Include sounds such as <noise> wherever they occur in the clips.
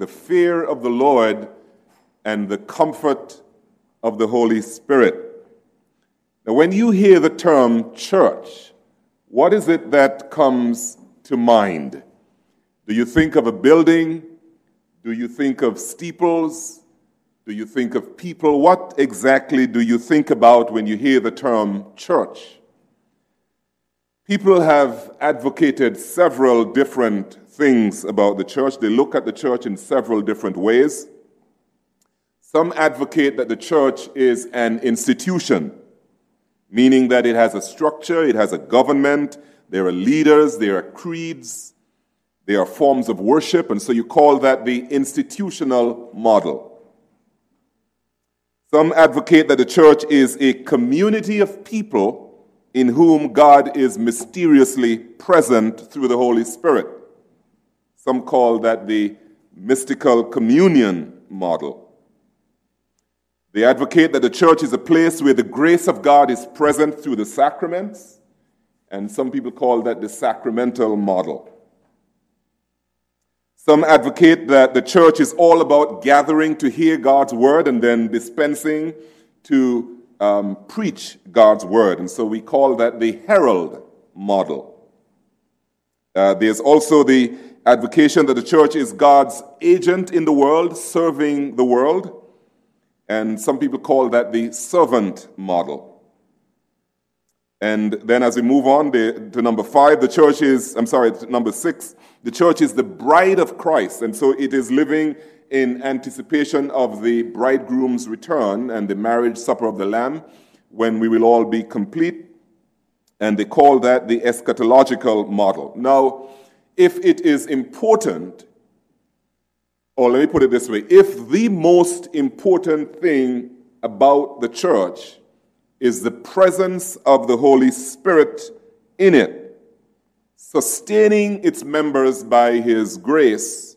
the fear of the Lord and the comfort of the Holy Spirit. Now, when you hear the term church, what is it that comes to mind? Do you think of a building? Do you think of steeples? Do you think of people? What exactly do you think about when you hear the term church? People have advocated several different things about the church. They look at the church in several different ways. Some advocate that the church is an institution, meaning that it has a structure, it has a government, there are leaders, there are creeds, there are forms of worship, and so you call that the institutional model. Some advocate that the church is a community of people in whom God is mysteriously present through the Holy Spirit. Some call that the mystical communion model. They advocate that the church is a place where the grace of God is present through the sacraments, and some people call that the sacramental model. Some advocate that the church is all about gathering to hear God's word and then dispensing to um, preach God's word. And so we call that the herald model. Uh, there's also the advocation that the church is God's agent in the world, serving the world. And some people call that the servant model. And then as we move on to number five, the church is, I'm sorry, number six, the church is the bride of Christ. And so it is living in anticipation of the bridegroom's return and the marriage supper of the Lamb, when we will all be complete. And they call that the eschatological model. Now, if it is important, or let me put it this way if the most important thing about the church is the presence of the Holy Spirit in it, sustaining its members by His grace,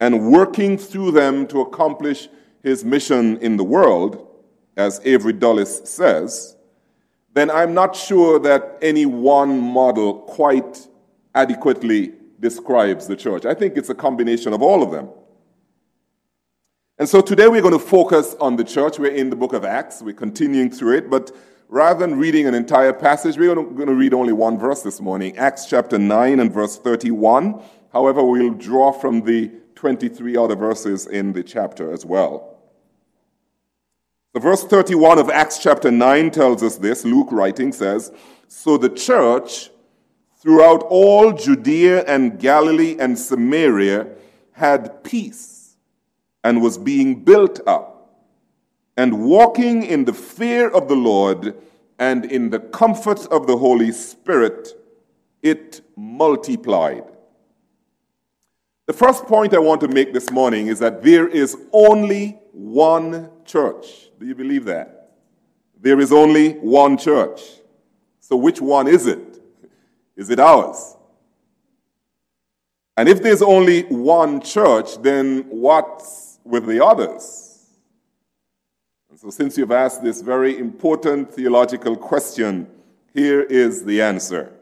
and working through them to accomplish his mission in the world, as Avery Dulles says, then I'm not sure that any one model quite adequately describes the church. I think it's a combination of all of them. And so today we're going to focus on the church. We're in the book of Acts, we're continuing through it, but rather than reading an entire passage, we're going to read only one verse this morning Acts chapter 9 and verse 31. However, we'll draw from the 23 other verses in the chapter as well. The verse 31 of Acts chapter 9 tells us this. Luke writing says, So the church throughout all Judea and Galilee and Samaria had peace and was being built up and walking in the fear of the Lord and in the comfort of the Holy Spirit, it multiplied. The first point I want to make this morning is that there is only one church. Do you believe that? There is only one church. So, which one is it? Is it ours? And if there's only one church, then what's with the others? And so, since you've asked this very important theological question, here is the answer.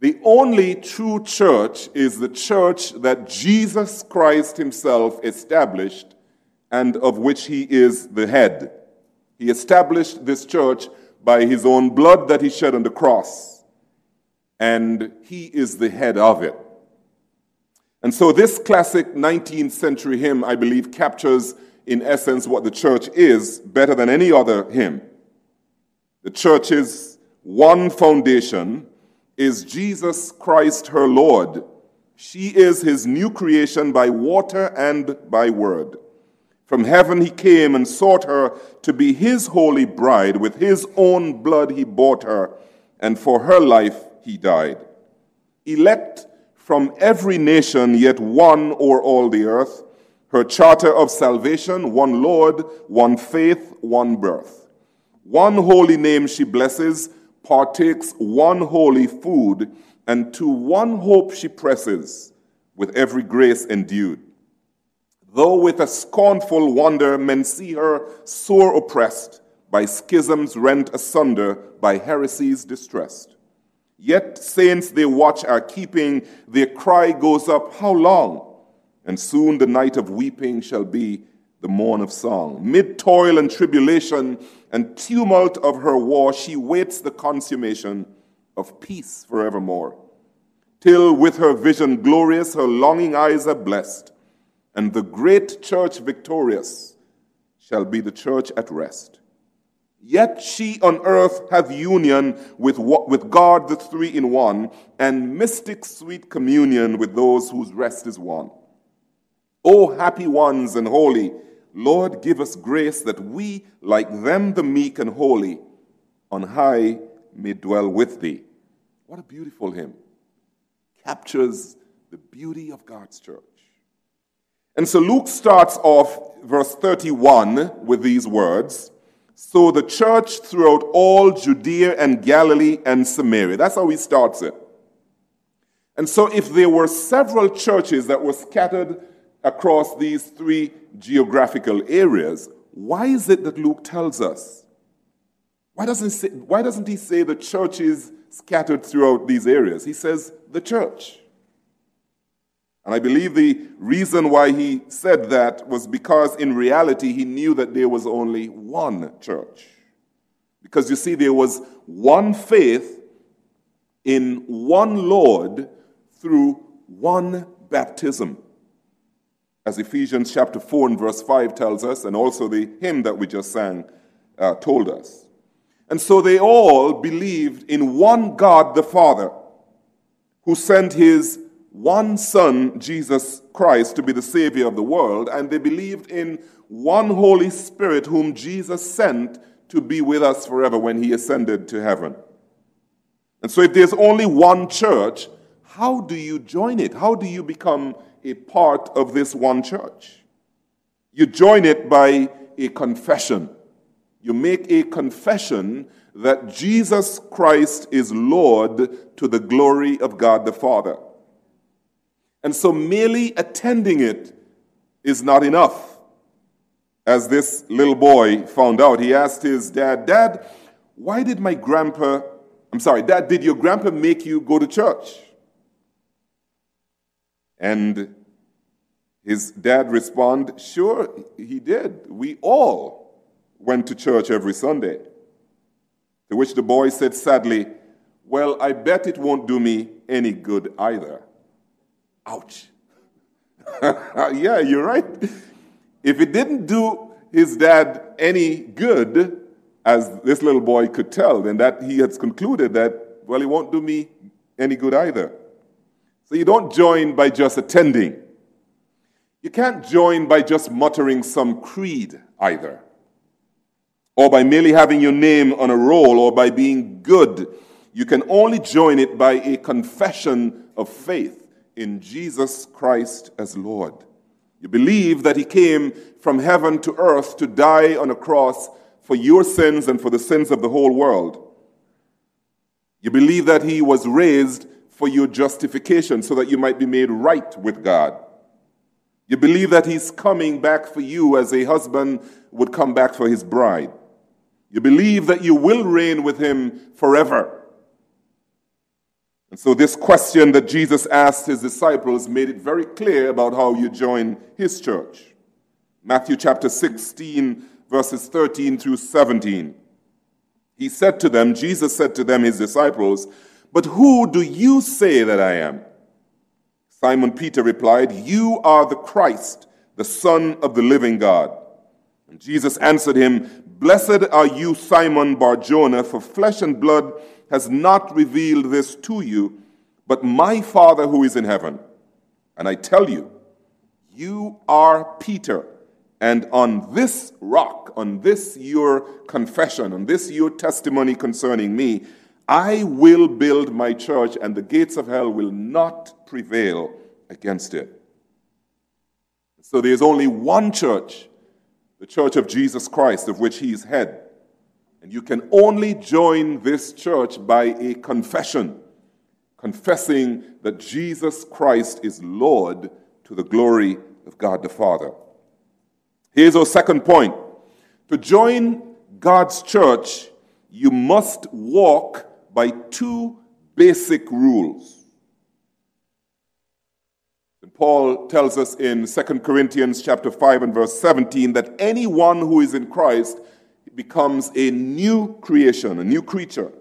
The only true church is the church that Jesus Christ himself established and of which he is the head. He established this church by his own blood that he shed on the cross, and he is the head of it. And so, this classic 19th century hymn, I believe, captures in essence what the church is better than any other hymn. The church's one foundation is Jesus Christ her Lord. She is his new creation by water and by word. From heaven he came and sought her to be his holy bride. With his own blood he bought her, and for her life he died. Elect from every nation, yet one o'er all the earth, her charter of salvation, one Lord, one faith, one birth. One holy name she blesses partakes one holy food, and to one hope she presses, with every grace endued. Though with a scornful wonder men see her sore oppressed, by schisms rent asunder, by heresies distressed. Yet saints they watch are keeping, their cry goes up, How long? and soon the night of weeping shall be the morn of song. Mid toil and tribulation and tumult of her war, she waits the consummation of peace forevermore. Till with her vision glorious, her longing eyes are blessed, and the great church victorious shall be the church at rest. Yet she on earth hath union with, with God the three in one, and mystic sweet communion with those whose rest is won. O happy ones and holy, Lord, give us grace that we, like them the meek and holy, on high may dwell with thee. What a beautiful hymn. Captures the beauty of God's church. And so Luke starts off verse 31 with these words So the church throughout all Judea and Galilee and Samaria. That's how he starts it. And so if there were several churches that were scattered across these three geographical areas, why is it that Luke tells us? Why doesn't, say, why doesn't he say the church is scattered throughout these areas? He says the church. And I believe the reason why he said that was because in reality he knew that there was only one church. Because you see, there was one faith in one Lord through one baptism as Ephesians chapter 4 and verse 5 tells us, and also the hymn that we just sang uh, told us. And so they all believed in one God the Father, who sent his one Son, Jesus Christ, to be the Savior of the world, and they believed in one Holy Spirit, whom Jesus sent to be with us forever when he ascended to heaven. And so, if there's only one church, how do you join it? How do you become a part of this one church. You join it by a confession. You make a confession that Jesus Christ is Lord to the glory of God the Father. And so merely attending it is not enough. As this little boy found out, he asked his dad, Dad, why did my grandpa, I'm sorry, Dad, did your grandpa make you go to church? And his dad responded, Sure, he did. We all went to church every Sunday. To which the boy said sadly, Well, I bet it won't do me any good either. Ouch. <laughs> yeah, you're right. If it didn't do his dad any good, as this little boy could tell, then that he has concluded that, well, it won't do me any good either. So you don't join by just attending. You can't join by just muttering some creed either, or by merely having your name on a roll, or by being good. You can only join it by a confession of faith in Jesus Christ as Lord. You believe that He came from heaven to earth to die on a cross for your sins and for the sins of the whole world. You believe that He was raised for your justification so that you might be made right with God. You believe that He's coming back for you as a husband would come back for his bride. You believe that you will reign with Him forever. And so, this question that Jesus asked His disciples made it very clear about how you join His church. Matthew chapter 16, verses 13 through 17. He said to them, Jesus said to them, His disciples, but who do you say that I am? Simon Peter replied, You are the Christ, the Son of the living God. And Jesus answered him, Blessed are you, Simon Barjona, for flesh and blood has not revealed this to you, but my Father who is in heaven. And I tell you, you are Peter, and on this rock, on this your confession, on this your testimony concerning me, I will build my church, and the gates of hell will not prevail against it. So there's only one church, the church of Jesus Christ, of which he is head. And you can only join this church by a confession, confessing that Jesus Christ is Lord to the glory of God the Father. Here's our second point. To join God's church, you must walk by two basic rules. Paul tells us in 2 Corinthians chapter 5 and verse 17 that anyone who is in Christ becomes a new creation, a new creature.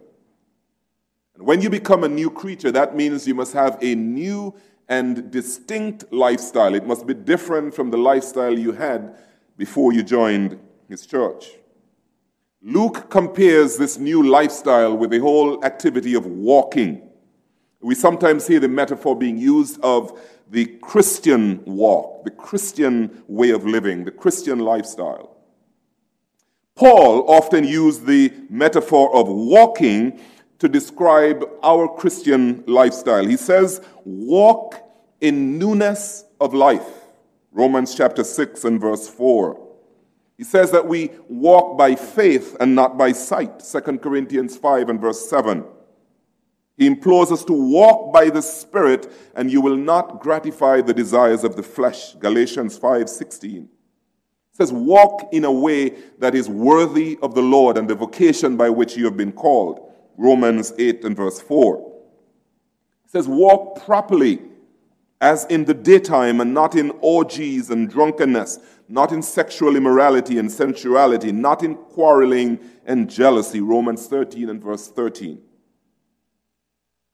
And when you become a new creature, that means you must have a new and distinct lifestyle. It must be different from the lifestyle you had before you joined his church. Luke compares this new lifestyle with the whole activity of walking. We sometimes hear the metaphor being used of the Christian walk, the Christian way of living, the Christian lifestyle. Paul often used the metaphor of walking to describe our Christian lifestyle. He says, walk in newness of life. Romans chapter 6 and verse 4. He says that we walk by faith and not by sight. 2 Corinthians 5 and verse 7. He implores us to walk by the Spirit, and you will not gratify the desires of the flesh. Galatians 5 16. Says, Walk in a way that is worthy of the Lord and the vocation by which you have been called. Romans 8 and verse 4. It says, Walk properly as in the daytime and not in orgies and drunkenness, not in sexual immorality and sensuality, not in quarreling and jealousy. Romans 13 and verse 13.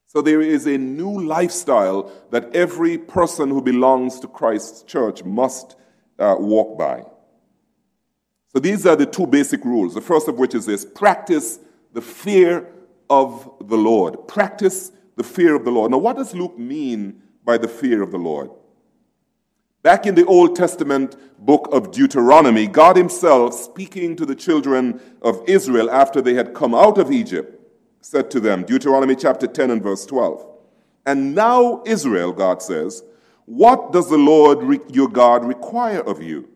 So there is a new lifestyle that every person who belongs to Christ's church must uh, walk by. So these are the two basic rules. The first of which is this practice the fear of the Lord. Practice the fear of the Lord. Now, what does Luke mean by the fear of the Lord? Back in the Old Testament book of Deuteronomy, God Himself, speaking to the children of Israel after they had come out of Egypt, said to them, Deuteronomy chapter 10 and verse 12. And now, Israel, God says, what does the Lord your God require of you?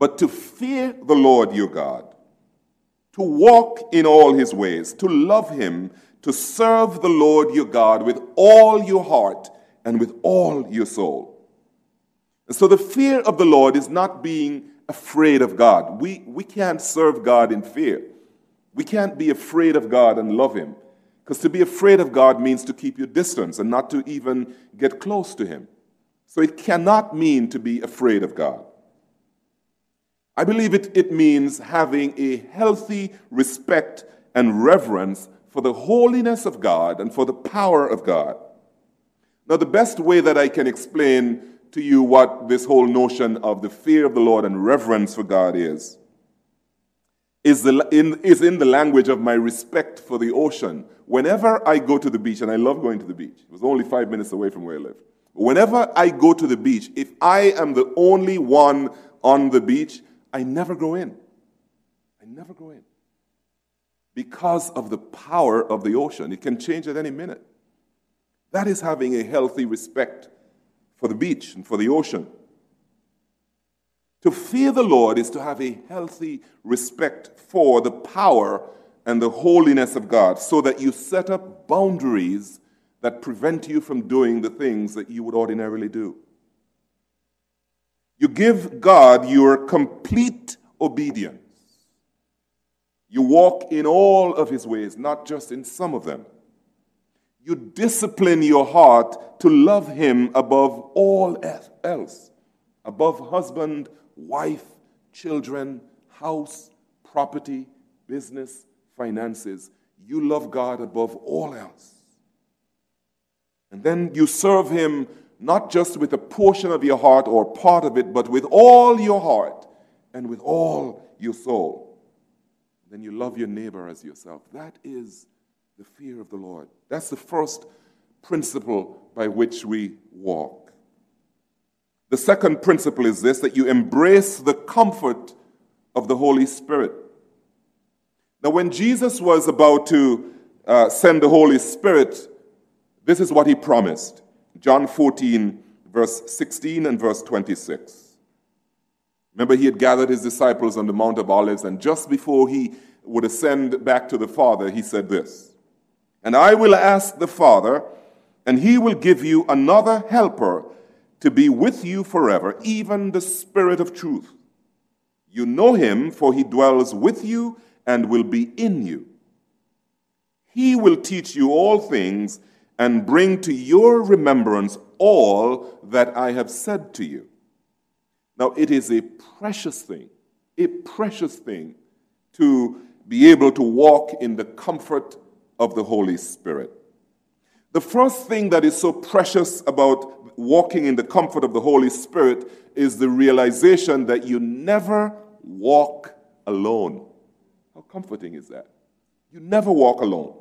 But to fear the Lord your God, to walk in all his ways, to love him, to serve the Lord your God with all your heart and with all your soul. And so the fear of the Lord is not being afraid of God. We, we can't serve God in fear. We can't be afraid of God and love Him. Because to be afraid of God means to keep your distance and not to even get close to Him. So it cannot mean to be afraid of God. I believe it, it means having a healthy respect and reverence for the holiness of God and for the power of God. Now, the best way that I can explain to you what this whole notion of the fear of the Lord and reverence for God is is, the, in, is in the language of my respect for the ocean. Whenever I go to the beach, and I love going to the beach, it was only five minutes away from where I live. Whenever I go to the beach, if I am the only one on the beach, I never go in. I never go in. Because of the power of the ocean. It can change at any minute. That is having a healthy respect for the beach and for the ocean. To fear the Lord is to have a healthy respect for the power and the holiness of God so that you set up boundaries that prevent you from doing the things that you would ordinarily do. You give God your complete obedience. You walk in all of his ways, not just in some of them. You discipline your heart to love him above all else, above husband, wife, children, house, property, business, finances. You love God above all else. And then you serve Him not just with a portion of your heart or part of it, but with all your heart and with all your soul. Then you love your neighbor as yourself. That is the fear of the Lord. That's the first principle by which we walk. The second principle is this that you embrace the comfort of the Holy Spirit. Now, when Jesus was about to uh, send the Holy Spirit, this is what he promised John 14, verse 16 and verse 26. Remember, he had gathered his disciples on the Mount of Olives, and just before he would ascend back to the Father, he said this And I will ask the Father, and he will give you another helper to be with you forever, even the Spirit of truth. You know him, for he dwells with you and will be in you. He will teach you all things and bring to your remembrance all that I have said to you. Now, it is a precious thing, a precious thing to be able to walk in the comfort of the Holy Spirit. The first thing that is so precious about walking in the comfort of the Holy Spirit is the realization that you never walk alone. How comforting is that? You never walk alone.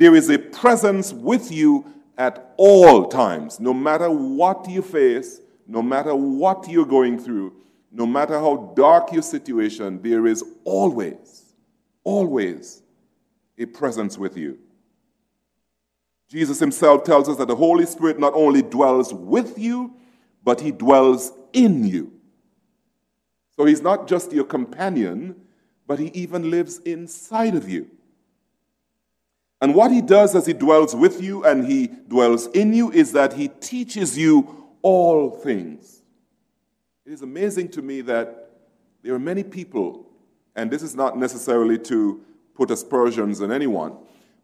There is a presence with you at all times, no matter what you face, no matter what you're going through, no matter how dark your situation, there is always, always a presence with you. Jesus himself tells us that the Holy Spirit not only dwells with you, but he dwells in you. So he's not just your companion, but he even lives inside of you. And what he does as he dwells with you and he dwells in you is that he teaches you all things. It is amazing to me that there are many people, and this is not necessarily to put aspersions on anyone,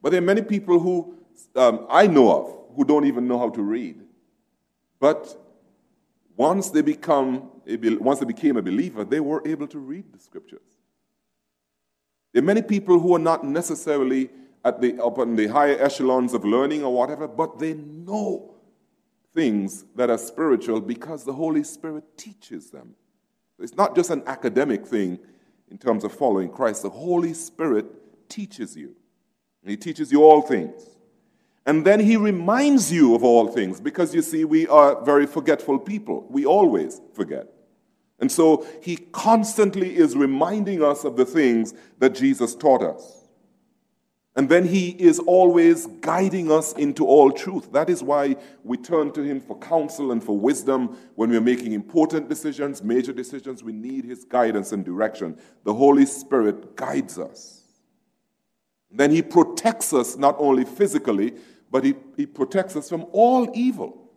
but there are many people who um, I know of who don't even know how to read. But once they become once they became a believer, they were able to read the scriptures. There are many people who are not necessarily at the, up in the higher echelons of learning or whatever, but they know things that are spiritual because the Holy Spirit teaches them. It's not just an academic thing in terms of following Christ. The Holy Spirit teaches you. And He teaches you all things. And then He reminds you of all things because you see, we are very forgetful people. We always forget. And so He constantly is reminding us of the things that Jesus taught us. And then he is always guiding us into all truth. That is why we turn to him for counsel and for wisdom when we're making important decisions, major decisions. We need his guidance and direction. The Holy Spirit guides us. Then he protects us not only physically, but he, he protects us from all evil.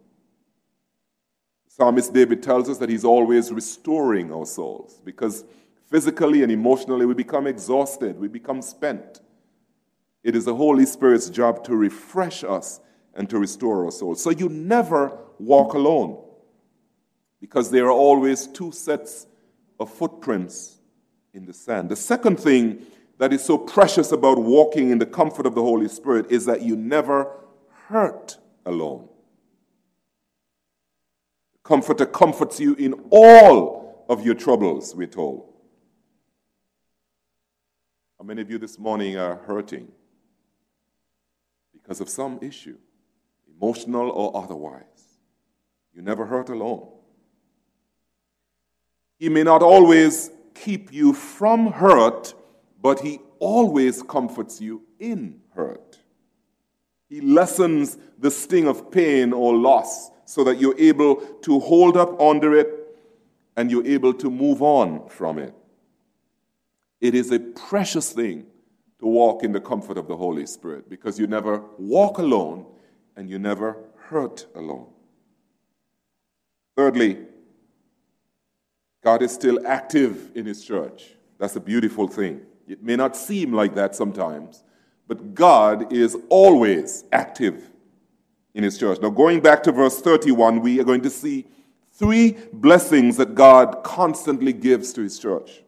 Psalmist David tells us that he's always restoring our souls because physically and emotionally we become exhausted, we become spent. It is the Holy Spirit's job to refresh us and to restore our souls. So you never walk alone because there are always two sets of footprints in the sand. The second thing that is so precious about walking in the comfort of the Holy Spirit is that you never hurt alone. Comforter comforts you in all of your troubles, we're told. How many of you this morning are hurting? Because of some issue, emotional or otherwise. You never hurt alone. He may not always keep you from hurt, but He always comforts you in hurt. He lessens the sting of pain or loss so that you're able to hold up under it and you're able to move on from it. It is a precious thing to walk in the comfort of the Holy Spirit because you never walk alone and you never hurt alone. Thirdly, God is still active in His church. That's a beautiful thing. It may not seem like that sometimes, but God is always active in His church. Now, going back to verse 31, we are going to see three blessings that God constantly gives to His church.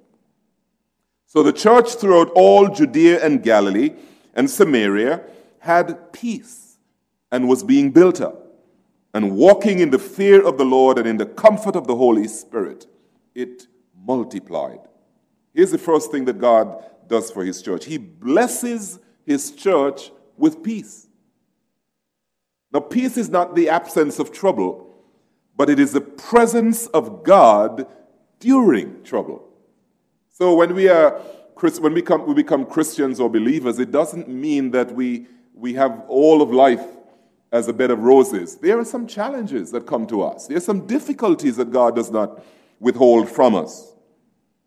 So the church throughout all Judea and Galilee and Samaria had peace and was being built up and walking in the fear of the Lord and in the comfort of the Holy Spirit. It multiplied. Here's the first thing that God does for his church He blesses his church with peace. Now, peace is not the absence of trouble, but it is the presence of God during trouble. So when we are when we, come, we become Christians or believers, it doesn't mean that we, we have all of life as a bed of roses. There are some challenges that come to us. There are some difficulties that God does not withhold from us.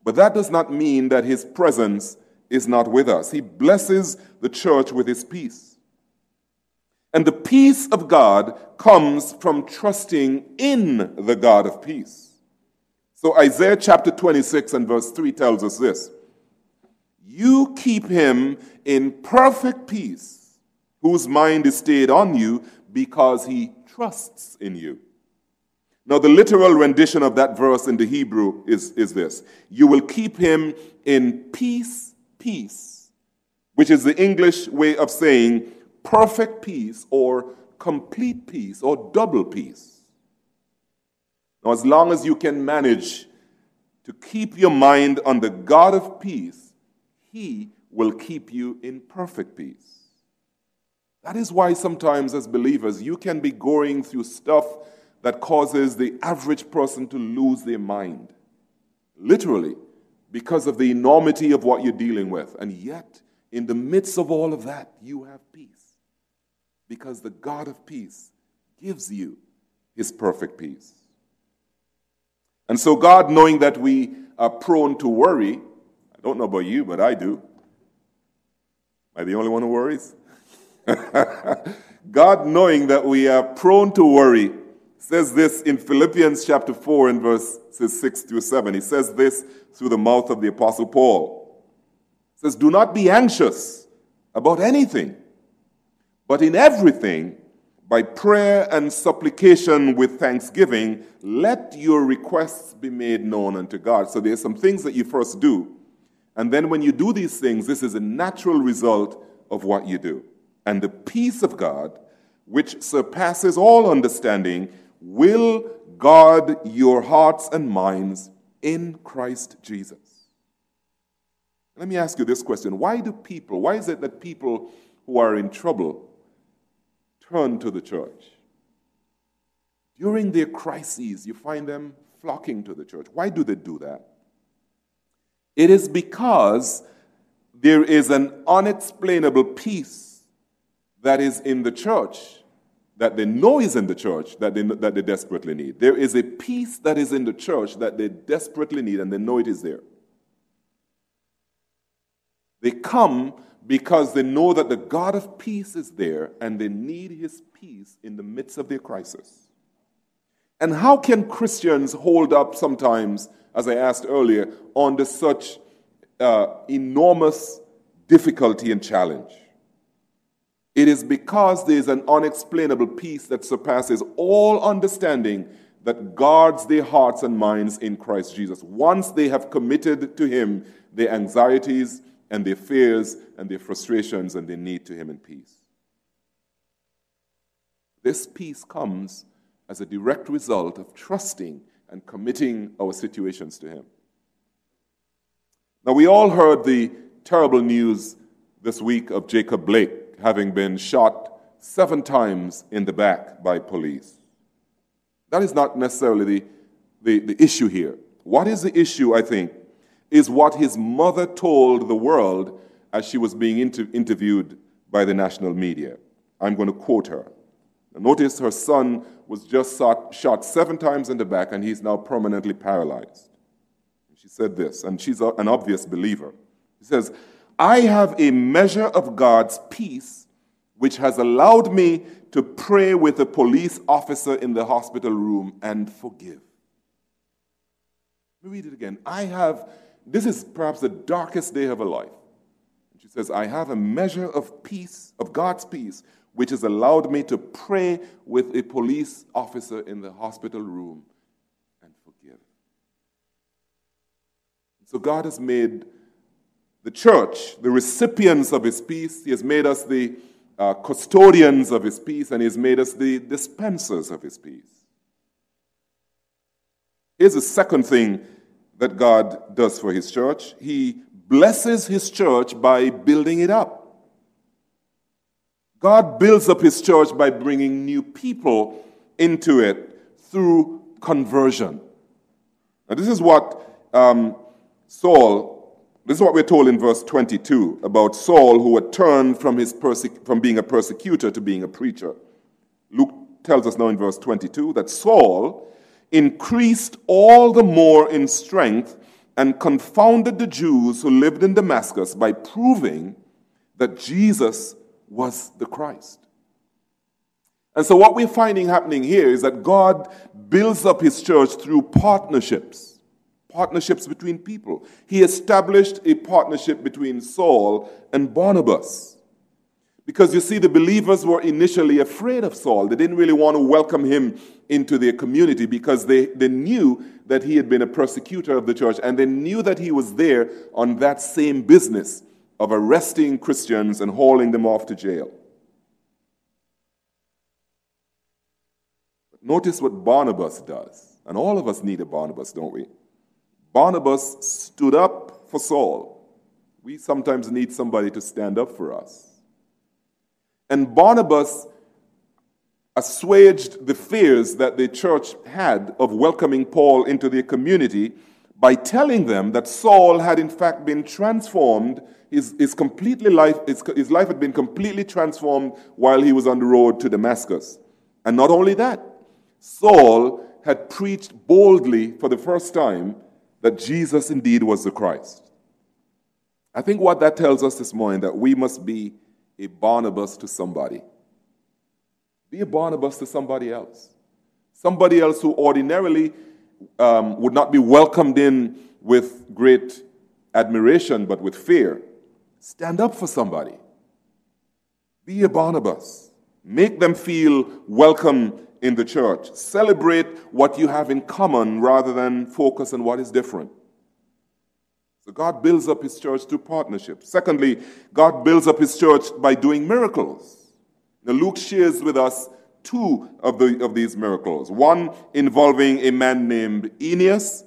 But that does not mean that His presence is not with us. He blesses the church with His peace. And the peace of God comes from trusting in the God of peace. So Isaiah chapter 26 and verse 3 tells us this You keep him in perfect peace, whose mind is stayed on you because he trusts in you. Now, the literal rendition of that verse in the Hebrew is, is this You will keep him in peace, peace, which is the English way of saying perfect peace or complete peace or double peace. Now, as long as you can manage to keep your mind on the God of peace, he will keep you in perfect peace. That is why sometimes, as believers, you can be going through stuff that causes the average person to lose their mind. Literally, because of the enormity of what you're dealing with. And yet, in the midst of all of that, you have peace. Because the God of peace gives you his perfect peace. And so, God, knowing that we are prone to worry, I don't know about you, but I do. Am I the only one who worries? <laughs> God, knowing that we are prone to worry, says this in Philippians chapter 4 and verses 6 through 7. He says this through the mouth of the Apostle Paul. He says, Do not be anxious about anything, but in everything, by prayer and supplication with thanksgiving, let your requests be made known unto God. So there's some things that you first do. And then when you do these things, this is a natural result of what you do. And the peace of God, which surpasses all understanding, will guard your hearts and minds in Christ Jesus. Let me ask you this question Why do people, why is it that people who are in trouble turn to the church? During their crises, you find them flocking to the church. Why do they do that? It is because there is an unexplainable peace that is in the church that they know is in the church that they, that they desperately need. There is a peace that is in the church that they desperately need and they know it is there. They come because they know that the God of peace is there and they need his peace in the midst of their crisis. And how can Christians hold up sometimes, as I asked earlier, under such uh, enormous difficulty and challenge? It is because there is an unexplainable peace that surpasses all understanding that guards their hearts and minds in Christ Jesus. Once they have committed to Him their anxieties and their fears and their frustrations and their need to Him in peace. This peace comes as a direct result of trusting and committing our situations to Him. Now, we all heard the terrible news this week of Jacob Blake having been shot seven times in the back by police. That is not necessarily the, the, the issue here. What is the issue, I think, is what his mother told the world as she was being inter- interviewed by the national media. I'm going to quote her. Notice her son was just shot, seven times in the back and he's now permanently paralyzed. She said this, and she's an obvious believer. She says, I have a measure of God's peace which has allowed me to pray with a police officer in the hospital room and forgive. Let me read it again. I have, this is perhaps the darkest day of her life. She says, I have a measure of peace, of God's peace, which has allowed me to pray with a police officer in the hospital room and forgive. So God has made the church, the recipients of his peace. He has made us the uh, custodians of his peace, and he has made us the dispensers of his peace. Here's the second thing that God does for his church He blesses his church by building it up. God builds up his church by bringing new people into it through conversion. Now, this is what um, Saul this is what we're told in verse 22 about Saul, who had turned from, his perse- from being a persecutor to being a preacher. Luke tells us now in verse 22 that Saul increased all the more in strength and confounded the Jews who lived in Damascus by proving that Jesus was the Christ. And so, what we're finding happening here is that God builds up his church through partnerships partnerships between people. He established a partnership between Saul and Barnabas. Because you see, the believers were initially afraid of Saul. They didn't really want to welcome him into their community because they, they knew that he had been a persecutor of the church and they knew that he was there on that same business of arresting Christians and hauling them off to jail. But notice what Barnabas does. And all of us need a Barnabas, don't we? Barnabas stood up for Saul. We sometimes need somebody to stand up for us. And Barnabas assuaged the fears that the church had of welcoming Paul into their community by telling them that Saul had in fact been transformed. His, his, completely life, his, his life had been completely transformed while he was on the road to Damascus. And not only that, Saul had preached boldly for the first time that Jesus indeed was the Christ. I think what that tells us this morning that we must be a Barnabas to somebody. Be a Barnabas to somebody else. Somebody else who ordinarily um, would not be welcomed in with great admiration, but with fear. Stand up for somebody. Be a Barnabas. Make them feel welcome in the church. Celebrate what you have in common rather than focus on what is different. So God builds up his church through partnership. Secondly, God builds up his church by doing miracles. Now, Luke shares with us two of, the, of these miracles one involving a man named Aeneas,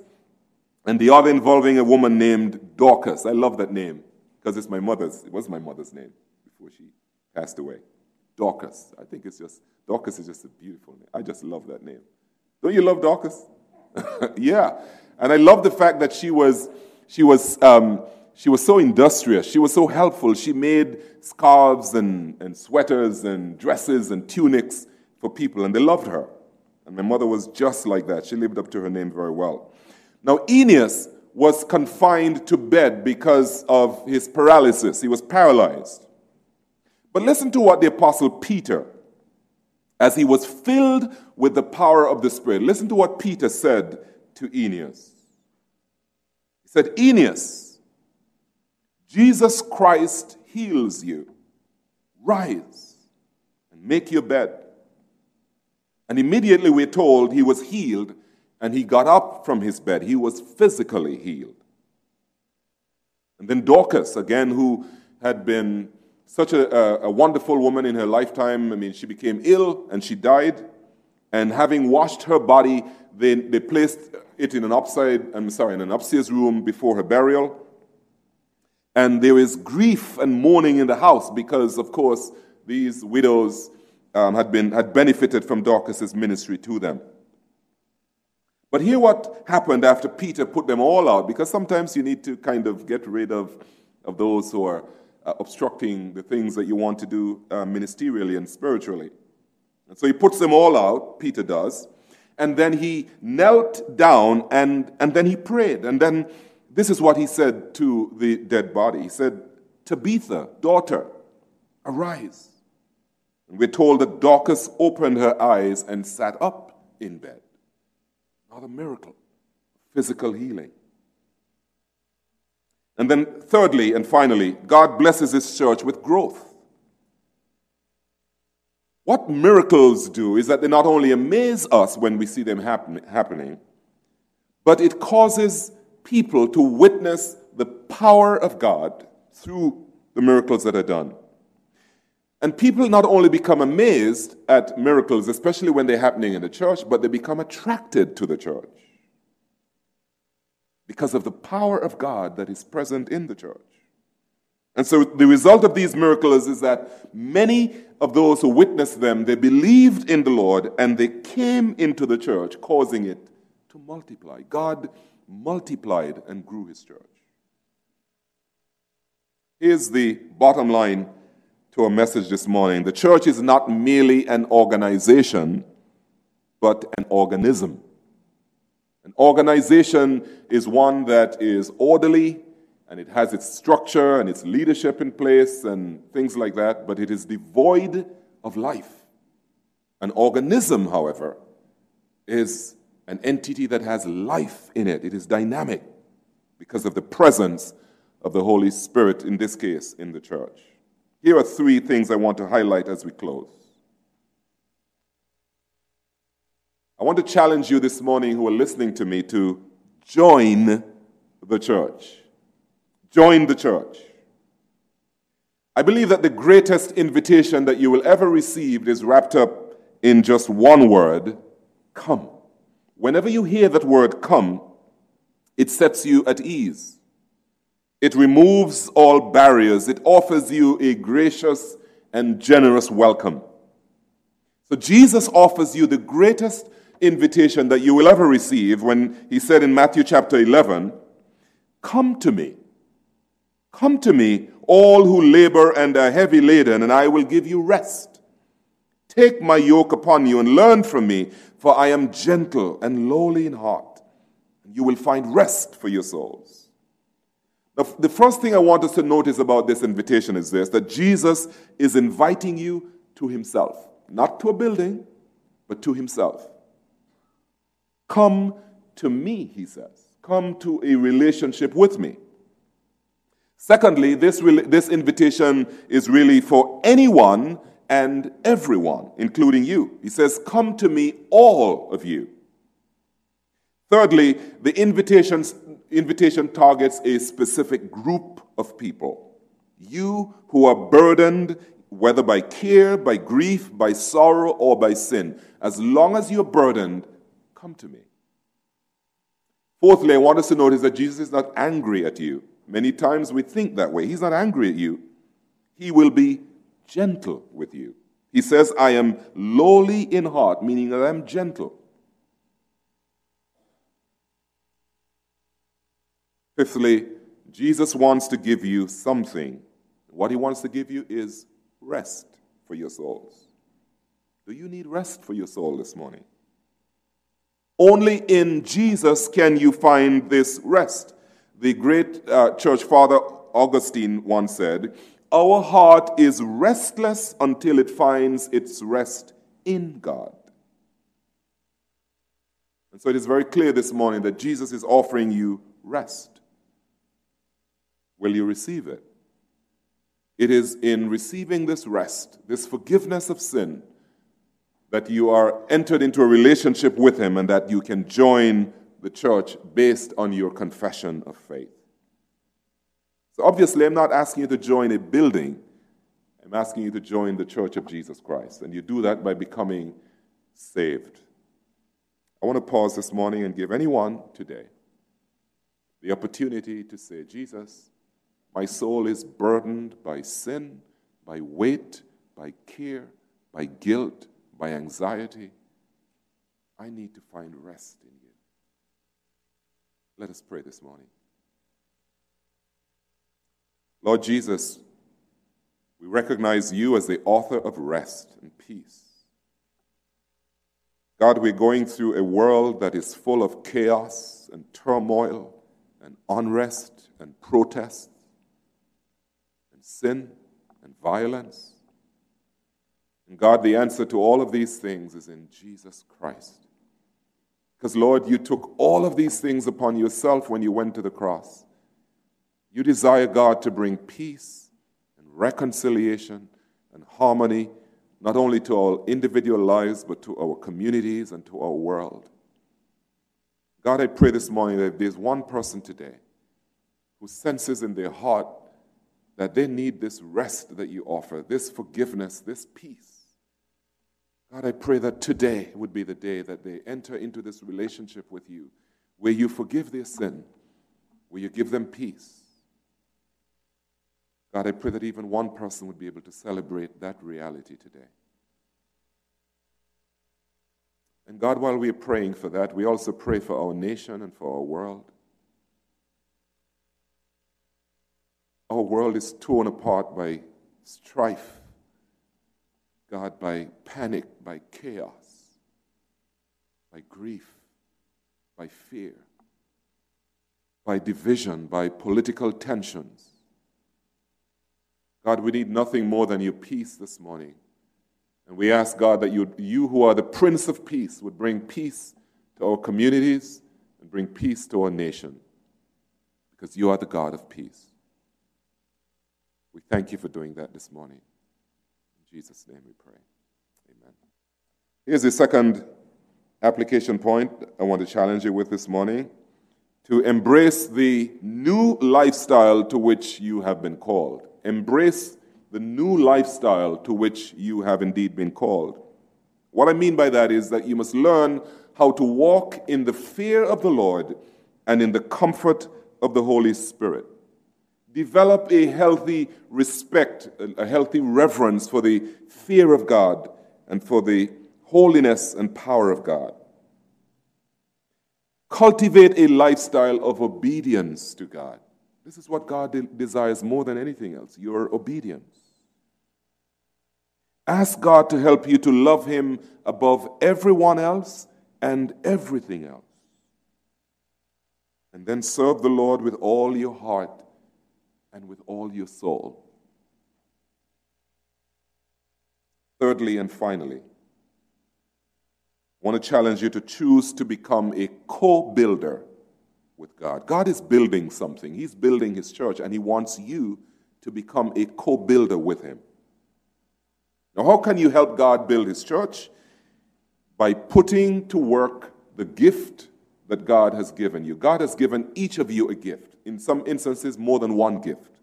and the other involving a woman named Dorcas. I love that name because it's my mother's, it was my mother's name before she passed away. Dorcas. I think it's just, Dorcas is just a beautiful name. I just love that name. Don't you love Dorcas? <laughs> yeah. And I love the fact that she was she was, um, she was so industrious. She was so helpful. She made scarves and, and sweaters and dresses and tunics for people, and they loved her. And my mother was just like that. She lived up to her name very well. Now, Aeneas was confined to bed because of his paralysis. He was paralyzed. But listen to what the Apostle Peter, as he was filled with the power of the Spirit, listen to what Peter said to Aeneas. He said, Aeneas, Jesus Christ heals you. Rise and make your bed. And immediately we're told he was healed and he got up from his bed. He was physically healed. And then Dorcas, again, who had been such a, a, wonderful woman in her lifetime. I mean, she became ill and she died. And having washed her body, they, they placed it in an upside, I'm sorry, in an upstairs room before her burial. And there is grief and mourning in the house because, of course, these widows um, had, been, had benefited from Dorcas's ministry to them. But hear what happened after Peter put them all out, because sometimes you need to kind of get rid of, of those who are uh, obstructing the things that you want to do uh, ministerially and spiritually. And so he puts them all out, Peter does and then he knelt down and, and then he prayed. And then this is what he said to the dead body. He said, Tabitha, daughter, arise. And we're told that Dorcas opened her eyes and sat up in bed. Not a miracle, physical healing. And then, thirdly and finally, God blesses his church with growth. What miracles do is that they not only amaze us when we see them happen, happening, but it causes people to witness the power of God through the miracles that are done. And people not only become amazed at miracles, especially when they're happening in the church, but they become attracted to the church because of the power of God that is present in the church. And so the result of these miracles is that many of those who witnessed them, they believed in the Lord and they came into the church, causing it to multiply. God multiplied and grew his church. Here's the bottom line to our message this morning the church is not merely an organization, but an organism. An organization is one that is orderly, and it has its structure and its leadership in place and things like that, but it is devoid of life. An organism, however, is an entity that has life in it. It is dynamic because of the presence of the Holy Spirit, in this case, in the church. Here are three things I want to highlight as we close. I want to challenge you this morning who are listening to me to join the church. Join the church. I believe that the greatest invitation that you will ever receive is wrapped up in just one word come. Whenever you hear that word come, it sets you at ease. It removes all barriers. It offers you a gracious and generous welcome. So Jesus offers you the greatest invitation that you will ever receive when he said in Matthew chapter 11, Come to me. Come to me, all who labor and are heavy laden, and I will give you rest. Take my yoke upon you and learn from me, for I am gentle and lowly in heart, and you will find rest for your souls. Now, the first thing I want us to notice about this invitation is this that Jesus is inviting you to himself, not to a building, but to himself. Come to me, he says. Come to a relationship with me. Secondly, this, this invitation is really for anyone and everyone, including you. He says, Come to me, all of you. Thirdly, the invitations, invitation targets a specific group of people. You who are burdened, whether by care, by grief, by sorrow, or by sin. As long as you're burdened, come to me. Fourthly, I want us to notice that Jesus is not angry at you. Many times we think that way. He's not angry at you. He will be gentle with you. He says, I am lowly in heart, meaning that I'm gentle. Fifthly, Jesus wants to give you something. What he wants to give you is rest for your souls. Do you need rest for your soul this morning? Only in Jesus can you find this rest. The great uh, church father Augustine once said, Our heart is restless until it finds its rest in God. And so it is very clear this morning that Jesus is offering you rest. Will you receive it? It is in receiving this rest, this forgiveness of sin, that you are entered into a relationship with Him and that you can join the church based on your confession of faith. So, obviously, I'm not asking you to join a building, I'm asking you to join the church of Jesus Christ. And you do that by becoming saved. I want to pause this morning and give anyone today the opportunity to say, Jesus, my soul is burdened by sin, by weight, by care, by guilt by anxiety, I need to find rest in you. Let us pray this morning. Lord Jesus, we recognize you as the author of rest and peace. God, we're going through a world that is full of chaos and turmoil and unrest and protest and sin and violence. And God, the answer to all of these things is in Jesus Christ. Because, Lord, you took all of these things upon yourself when you went to the cross. You desire, God, to bring peace and reconciliation and harmony, not only to our individual lives, but to our communities and to our world. God, I pray this morning that if there's one person today who senses in their heart that they need this rest that you offer, this forgiveness, this peace, God, I pray that today would be the day that they enter into this relationship with you, where you forgive their sin, where you give them peace. God, I pray that even one person would be able to celebrate that reality today. And God, while we are praying for that, we also pray for our nation and for our world. Our world is torn apart by strife God, by panic, by chaos, by grief, by fear, by division, by political tensions. God, we need nothing more than your peace this morning. And we ask, God, that you, you who are the Prince of Peace, would bring peace to our communities and bring peace to our nation. Because you are the God of peace. We thank you for doing that this morning. Jesus' name we pray. Amen. Here's the second application point I want to challenge you with this morning to embrace the new lifestyle to which you have been called. Embrace the new lifestyle to which you have indeed been called. What I mean by that is that you must learn how to walk in the fear of the Lord and in the comfort of the Holy Spirit. Develop a healthy respect, a healthy reverence for the fear of God and for the holiness and power of God. Cultivate a lifestyle of obedience to God. This is what God de- desires more than anything else your obedience. Ask God to help you to love Him above everyone else and everything else. And then serve the Lord with all your heart and with all your soul. Thirdly and finally, I want to challenge you to choose to become a co builder with God. God is building something, He's building His church, and He wants you to become a co builder with Him. Now, how can you help God build His church? By putting to work the gift that God has given you. God has given each of you a gift, in some instances, more than one gift.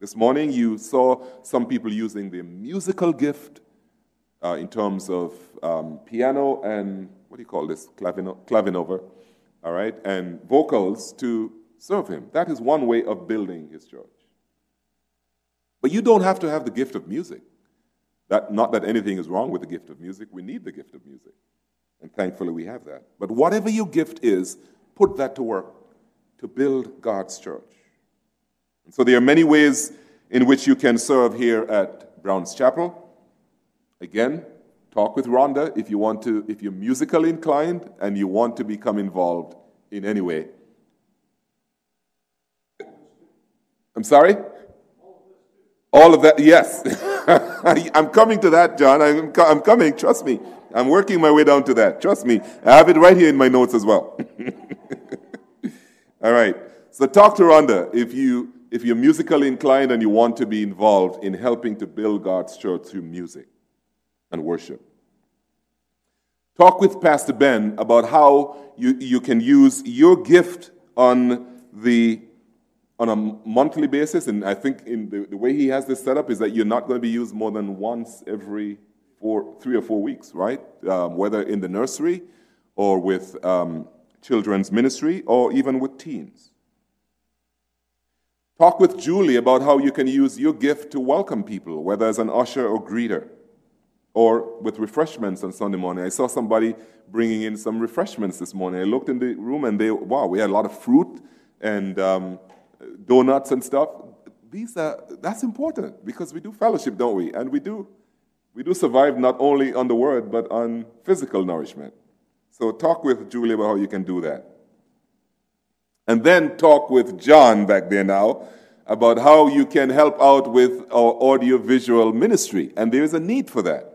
This morning, you saw some people using the musical gift uh, in terms of um, piano and what do you call this? Clavino- Clavinova, all right, and vocals to serve Him. That is one way of building His church. But you don't have to have the gift of music. That, not that anything is wrong with the gift of music, we need the gift of music. And thankfully, we have that. But whatever your gift is, put that to work to build God's church. And so there are many ways in which you can serve here at Brown's Chapel. Again, talk with Rhonda if you want to, if you're musically inclined and you want to become involved in any way. I'm sorry? All of that, yes. <laughs> I'm coming to that, John. I'm, I'm coming, trust me. I'm working my way down to that. Trust me. I have it right here in my notes as well. <laughs> All right. So talk to Rhonda if you if you're musically inclined and you want to be involved in helping to build God's church through music and worship. Talk with Pastor Ben about how you, you can use your gift on the on a monthly basis, and I think in the, the way he has this set up is that you're not going to be used more than once every four, three or four weeks, right? Um, whether in the nursery or with um, children's ministry or even with teens. Talk with Julie about how you can use your gift to welcome people, whether as an usher or greeter, or with refreshments on Sunday morning. I saw somebody bringing in some refreshments this morning. I looked in the room and they, wow, we had a lot of fruit and um, donuts and stuff. These are, that's important because we do fellowship, don't we? And we do we do survive not only on the word, but on physical nourishment. So talk with Julie about how you can do that. And then talk with John back there now about how you can help out with our audiovisual ministry. And there is a need for that.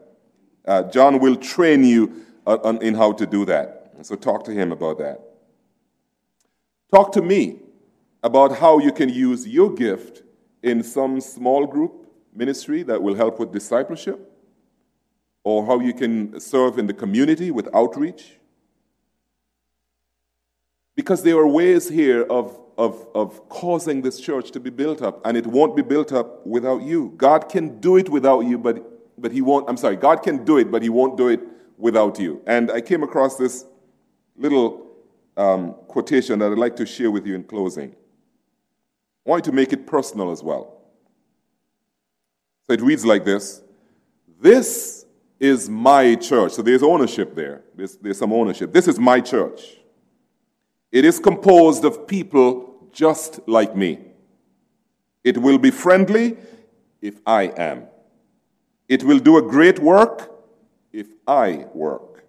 Uh, John will train you on, in how to do that. So talk to him about that. Talk to me about how you can use your gift in some small group ministry that will help with discipleship or how you can serve in the community with outreach. Because there are ways here of, of, of causing this church to be built up, and it won't be built up without you. God can do it without you, but, but He won't. I'm sorry, God can do it, but He won't do it without you. And I came across this little um, quotation that I'd like to share with you in closing. I want you to make it personal as well. So it reads like this This is my church. So there's ownership there. There's, there's some ownership. This is my church. It is composed of people just like me. It will be friendly if I am. It will do a great work if I work.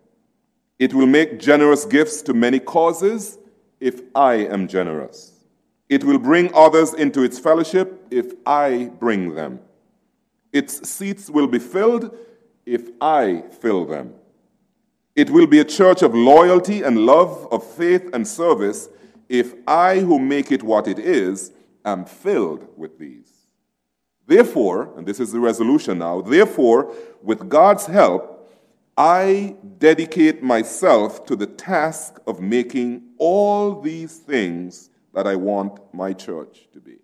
It will make generous gifts to many causes if I am generous. It will bring others into its fellowship if I bring them. Its seats will be filled if I fill them. It will be a church of loyalty and love, of faith and service, if I, who make it what it is, am filled with these. Therefore, and this is the resolution now, therefore, with God's help, I dedicate myself to the task of making all these things that I want my church to be.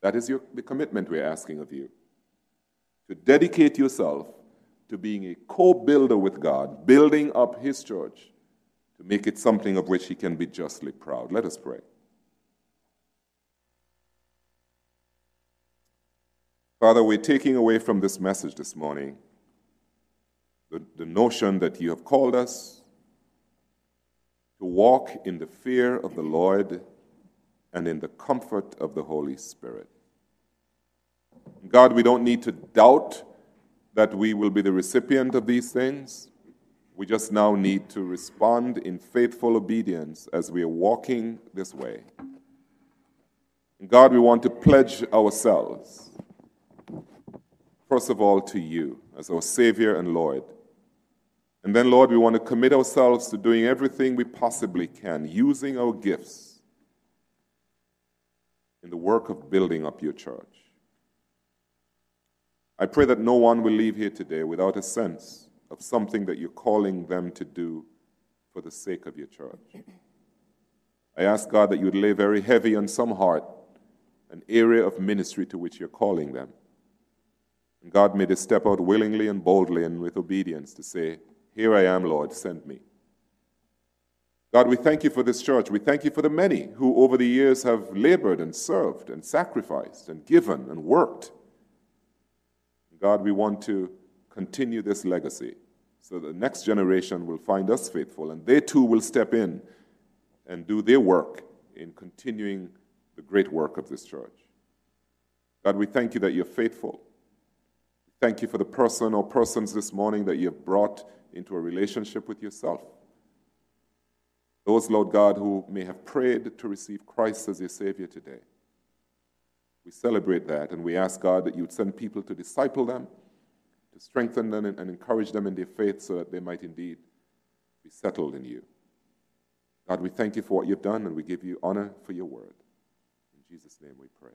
That is your, the commitment we're asking of you. To dedicate yourself to being a co builder with God, building up His church to make it something of which He can be justly proud. Let us pray. Father, we're taking away from this message this morning the, the notion that you have called us to walk in the fear of the Lord and in the comfort of the Holy Spirit. God, we don't need to doubt that we will be the recipient of these things. We just now need to respond in faithful obedience as we are walking this way. God, we want to pledge ourselves, first of all, to you as our Savior and Lord. And then, Lord, we want to commit ourselves to doing everything we possibly can, using our gifts in the work of building up your church. I pray that no one will leave here today without a sense of something that you're calling them to do for the sake of your church. I ask God that you would lay very heavy on some heart an area of ministry to which you're calling them. And God, may they step out willingly and boldly and with obedience to say, here I am, Lord, send me. God, we thank you for this church. We thank you for the many who over the years have labored and served and sacrificed and given and worked. God, we want to continue this legacy so the next generation will find us faithful and they too will step in and do their work in continuing the great work of this church. God, we thank you that you're faithful. Thank you for the person or persons this morning that you have brought into a relationship with yourself. Those, Lord God, who may have prayed to receive Christ as their Savior today. We celebrate that and we ask God that you would send people to disciple them, to strengthen them and encourage them in their faith so that they might indeed be settled in you. God, we thank you for what you've done and we give you honor for your word. In Jesus' name we pray.